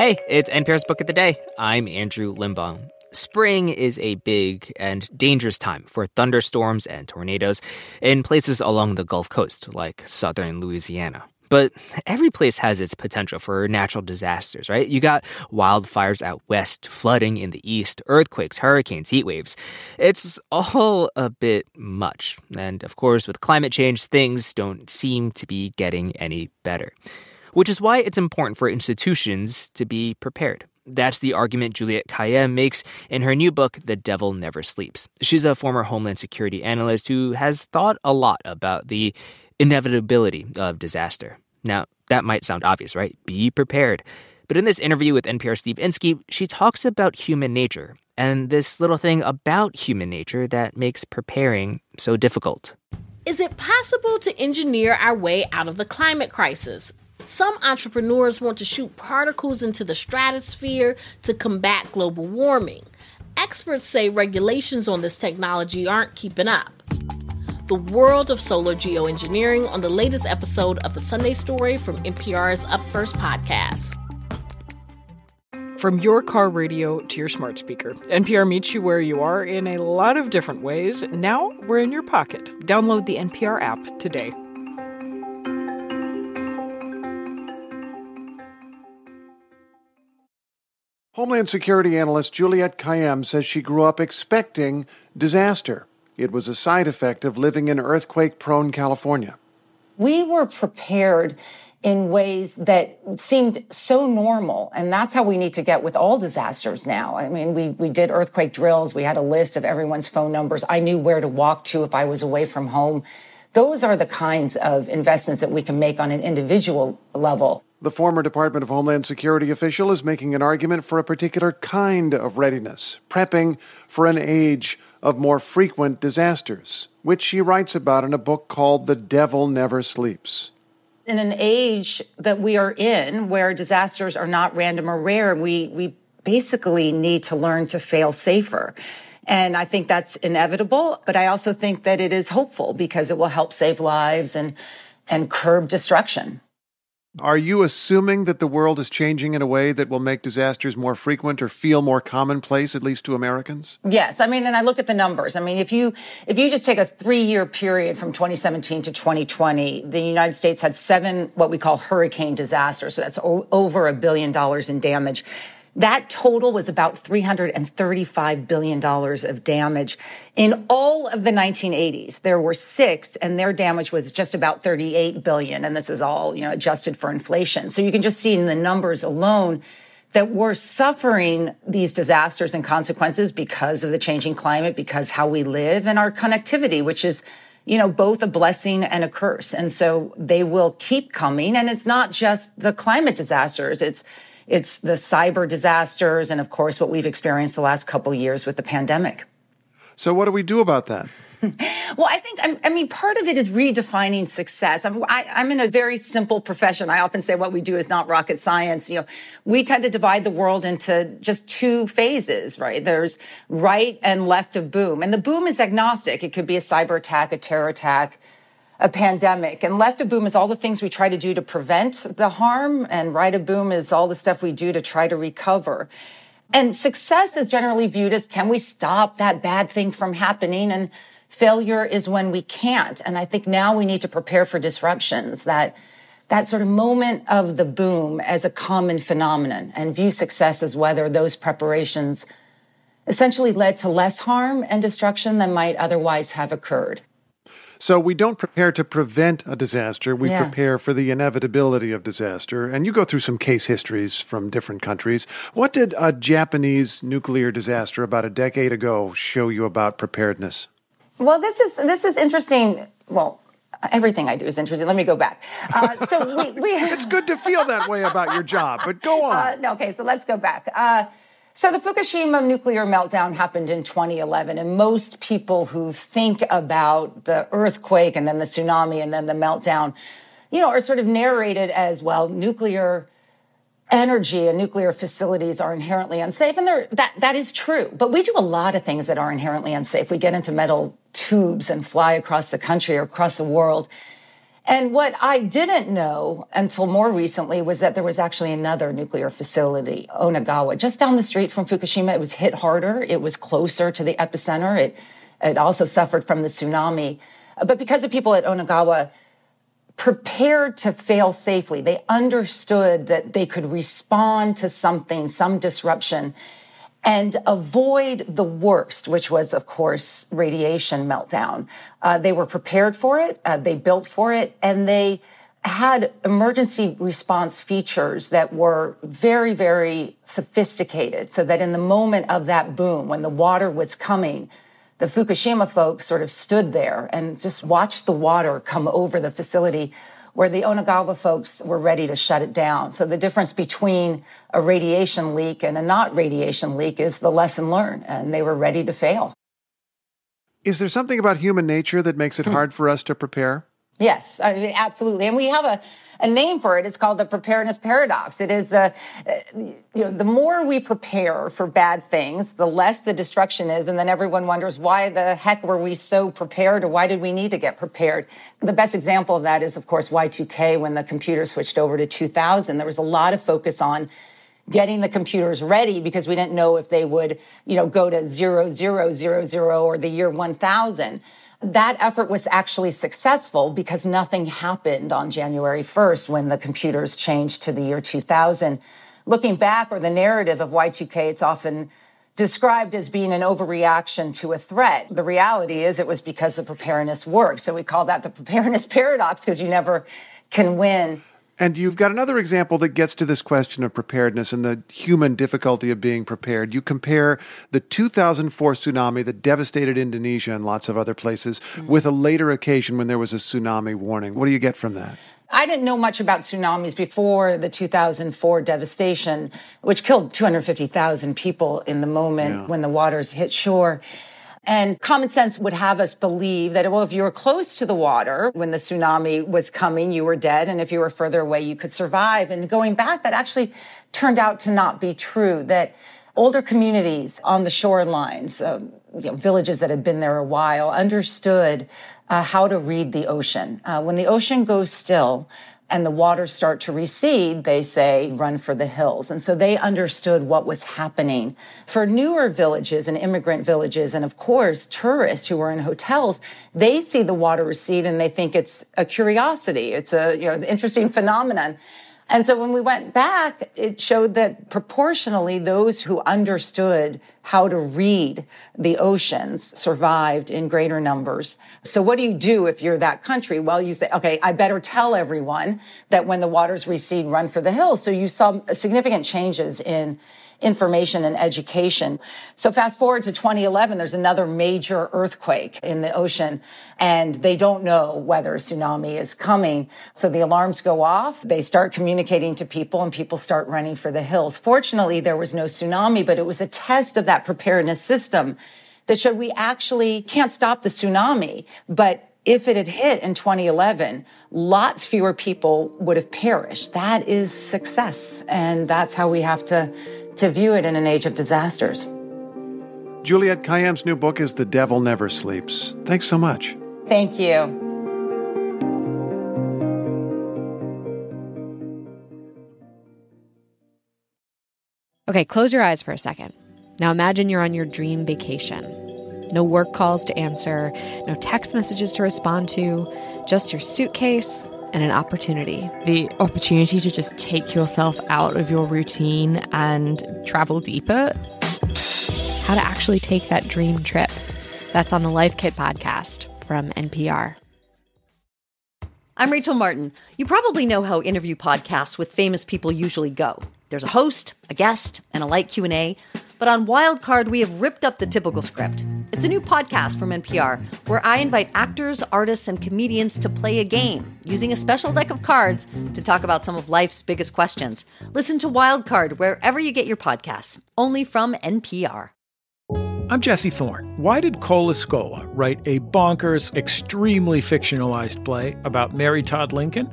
Hey, it's NPR's Book of the Day. I'm Andrew Limbong. Spring is a big and dangerous time for thunderstorms and tornadoes in places along the Gulf Coast, like southern Louisiana. But every place has its potential for natural disasters, right? You got wildfires out west, flooding in the east, earthquakes, hurricanes, heat waves. It's all a bit much. And of course, with climate change, things don't seem to be getting any better which is why it's important for institutions to be prepared. That's the argument Juliette Kayyem makes in her new book, The Devil Never Sleeps. She's a former Homeland Security analyst who has thought a lot about the inevitability of disaster. Now, that might sound obvious, right? Be prepared. But in this interview with NPR Steve Inskeep, she talks about human nature and this little thing about human nature that makes preparing so difficult. Is it possible to engineer our way out of the climate crisis? Some entrepreneurs want to shoot particles into the stratosphere to combat global warming. Experts say regulations on this technology aren't keeping up. The world of solar geoengineering on the latest episode of the Sunday Story from NPR's Up First podcast. From your car radio to your smart speaker, NPR meets you where you are in a lot of different ways. Now we're in your pocket. Download the NPR app today. Homeland Security analyst Juliette Kayyem says she grew up expecting disaster. It was a side effect of living in earthquake prone California. We were prepared in ways that seemed so normal. And that's how we need to get with all disasters now. I mean, we, we did earthquake drills. We had a list of everyone's phone numbers. I knew where to walk to if I was away from home. Those are the kinds of investments that we can make on an individual level. The former Department of Homeland Security official is making an argument for a particular kind of readiness, prepping for an age of more frequent disasters, which she writes about in a book called The Devil Never Sleeps. In an age that we are in where disasters are not random or rare, we, we basically need to learn to fail safer. And I think that's inevitable, but I also think that it is hopeful because it will help save lives and, and curb destruction. Are you assuming that the world is changing in a way that will make disasters more frequent or feel more commonplace, at least to Americans? Yes. I mean, and I look at the numbers. I mean, if you, if you just take a three year period from 2017 to 2020, the United States had seven, what we call hurricane disasters. So that's o- over a billion dollars in damage. That total was about $335 billion of damage. In all of the 1980s, there were six and their damage was just about 38 billion. And this is all, you know, adjusted for inflation. So you can just see in the numbers alone that we're suffering these disasters and consequences because of the changing climate, because how we live and our connectivity, which is you know, both a blessing and a curse. And so they will keep coming. And it's not just the climate disasters. It's, it's the cyber disasters, and of course, what we've experienced the last couple years with the pandemic. So, what do we do about that? well, I think, I mean, part of it is redefining success. I'm, I, am in a very simple profession. I often say what we do is not rocket science. You know, we tend to divide the world into just two phases, right? There's right and left of boom. And the boom is agnostic. It could be a cyber attack, a terror attack, a pandemic. And left of boom is all the things we try to do to prevent the harm, and right of boom is all the stuff we do to try to recover. And success is generally viewed as can we stop that bad thing from happening? And failure is when we can't. And I think now we need to prepare for disruptions that that sort of moment of the boom as a common phenomenon and view success as whether those preparations essentially led to less harm and destruction than might otherwise have occurred. So we don't prepare to prevent a disaster. We yeah. prepare for the inevitability of disaster. And you go through some case histories from different countries. What did a Japanese nuclear disaster about a decade ago show you about preparedness? Well, this is this is interesting. Well, everything I do is interesting. Let me go back. Uh, so we, we it's good to feel that way about your job, but go on. Uh, no, okay, so let's go back. Uh, so the Fukushima nuclear meltdown happened in 2011, and most people who think about the earthquake and then the tsunami and then the meltdown, you know, are sort of narrated as well, nuclear energy and nuclear facilities are inherently unsafe. And that, that is true. But we do a lot of things that are inherently unsafe. We get into metal tubes and fly across the country or across the world. And what I didn't know until more recently was that there was actually another nuclear facility, Onagawa, just down the street from Fukushima. It was hit harder. It was closer to the epicenter. It, it also suffered from the tsunami. But because the people at Onagawa prepared to fail safely, they understood that they could respond to something, some disruption and avoid the worst, which was, of course, radiation meltdown. Uh, they were prepared for it, uh, they built for it, and they had emergency response features that were very, very sophisticated so that in the moment of that boom, when the water was coming, the Fukushima folks sort of stood there and just watched the water come over the facility where the Onagawa folks were ready to shut it down. So the difference between a radiation leak and a not radiation leak is the lesson learned, and they were ready to fail. Is there something about human nature that makes it hmm. hard for us to prepare? Yes, I mean, absolutely. And we have a, a name for it. It's called the preparedness paradox. It is the, uh, you know, the more we prepare for bad things, the less the destruction is. And then everyone wonders why the heck were we so prepared or why did we need to get prepared? The best example of that is, of course, Y2K when the computer switched over to 2000. There was a lot of focus on getting the computers ready because we didn't know if they would, you know, go to zero, zero, zero, zero or the year 1000 that effort was actually successful because nothing happened on January 1st when the computers changed to the year 2000. Looking back or the narrative of Y2K, it's often described as being an overreaction to a threat. The reality is it was because the preparedness worked. So we call that the preparedness paradox because you never can win and you've got another example that gets to this question of preparedness and the human difficulty of being prepared. You compare the 2004 tsunami that devastated Indonesia and lots of other places mm-hmm. with a later occasion when there was a tsunami warning. What do you get from that? I didn't know much about tsunamis before the 2004 devastation, which killed 250,000 people in the moment yeah. when the waters hit shore. And common sense would have us believe that, well, if you were close to the water when the tsunami was coming, you were dead. And if you were further away, you could survive. And going back, that actually turned out to not be true, that older communities on the shorelines, uh, you know, villages that had been there a while, understood uh, how to read the ocean. Uh, when the ocean goes still, and the waters start to recede, they say, run for the hills. And so they understood what was happening. For newer villages and immigrant villages, and of course, tourists who are in hotels, they see the water recede and they think it's a curiosity. It's a, you know, interesting phenomenon. And so when we went back, it showed that proportionally those who understood how to read the oceans survived in greater numbers. So what do you do if you're that country? Well, you say, okay, I better tell everyone that when the waters recede, run for the hills. So you saw significant changes in information and education. So fast forward to 2011, there's another major earthquake in the ocean and they don't know whether a tsunami is coming. So the alarms go off. They start communicating to people and people start running for the hills. Fortunately, there was no tsunami, but it was a test of that preparedness system that showed we actually can't stop the tsunami, but if it had hit in 2011, lots fewer people would have perished. That is success. And that's how we have to to view it in an age of disasters. Juliette Kayyem's new book is The Devil Never Sleeps. Thanks so much. Thank you. Okay, close your eyes for a second. Now imagine you're on your dream vacation. No work calls to answer, no text messages to respond to, just your suitcase and an opportunity. The opportunity to just take yourself out of your routine and travel deeper. How to actually take that dream trip. That's on the Life Kit podcast from NPR. I'm Rachel Martin. You probably know how interview podcasts with famous people usually go. There's a host, a guest, and a light Q&A. But on Wildcard, we have ripped up the typical script. It's a new podcast from NPR where I invite actors, artists, and comedians to play a game using a special deck of cards to talk about some of life's biggest questions. Listen to Wildcard wherever you get your podcasts, only from NPR. I'm Jesse Thorne. Why did Cole Escola write a bonkers, extremely fictionalized play about Mary Todd Lincoln?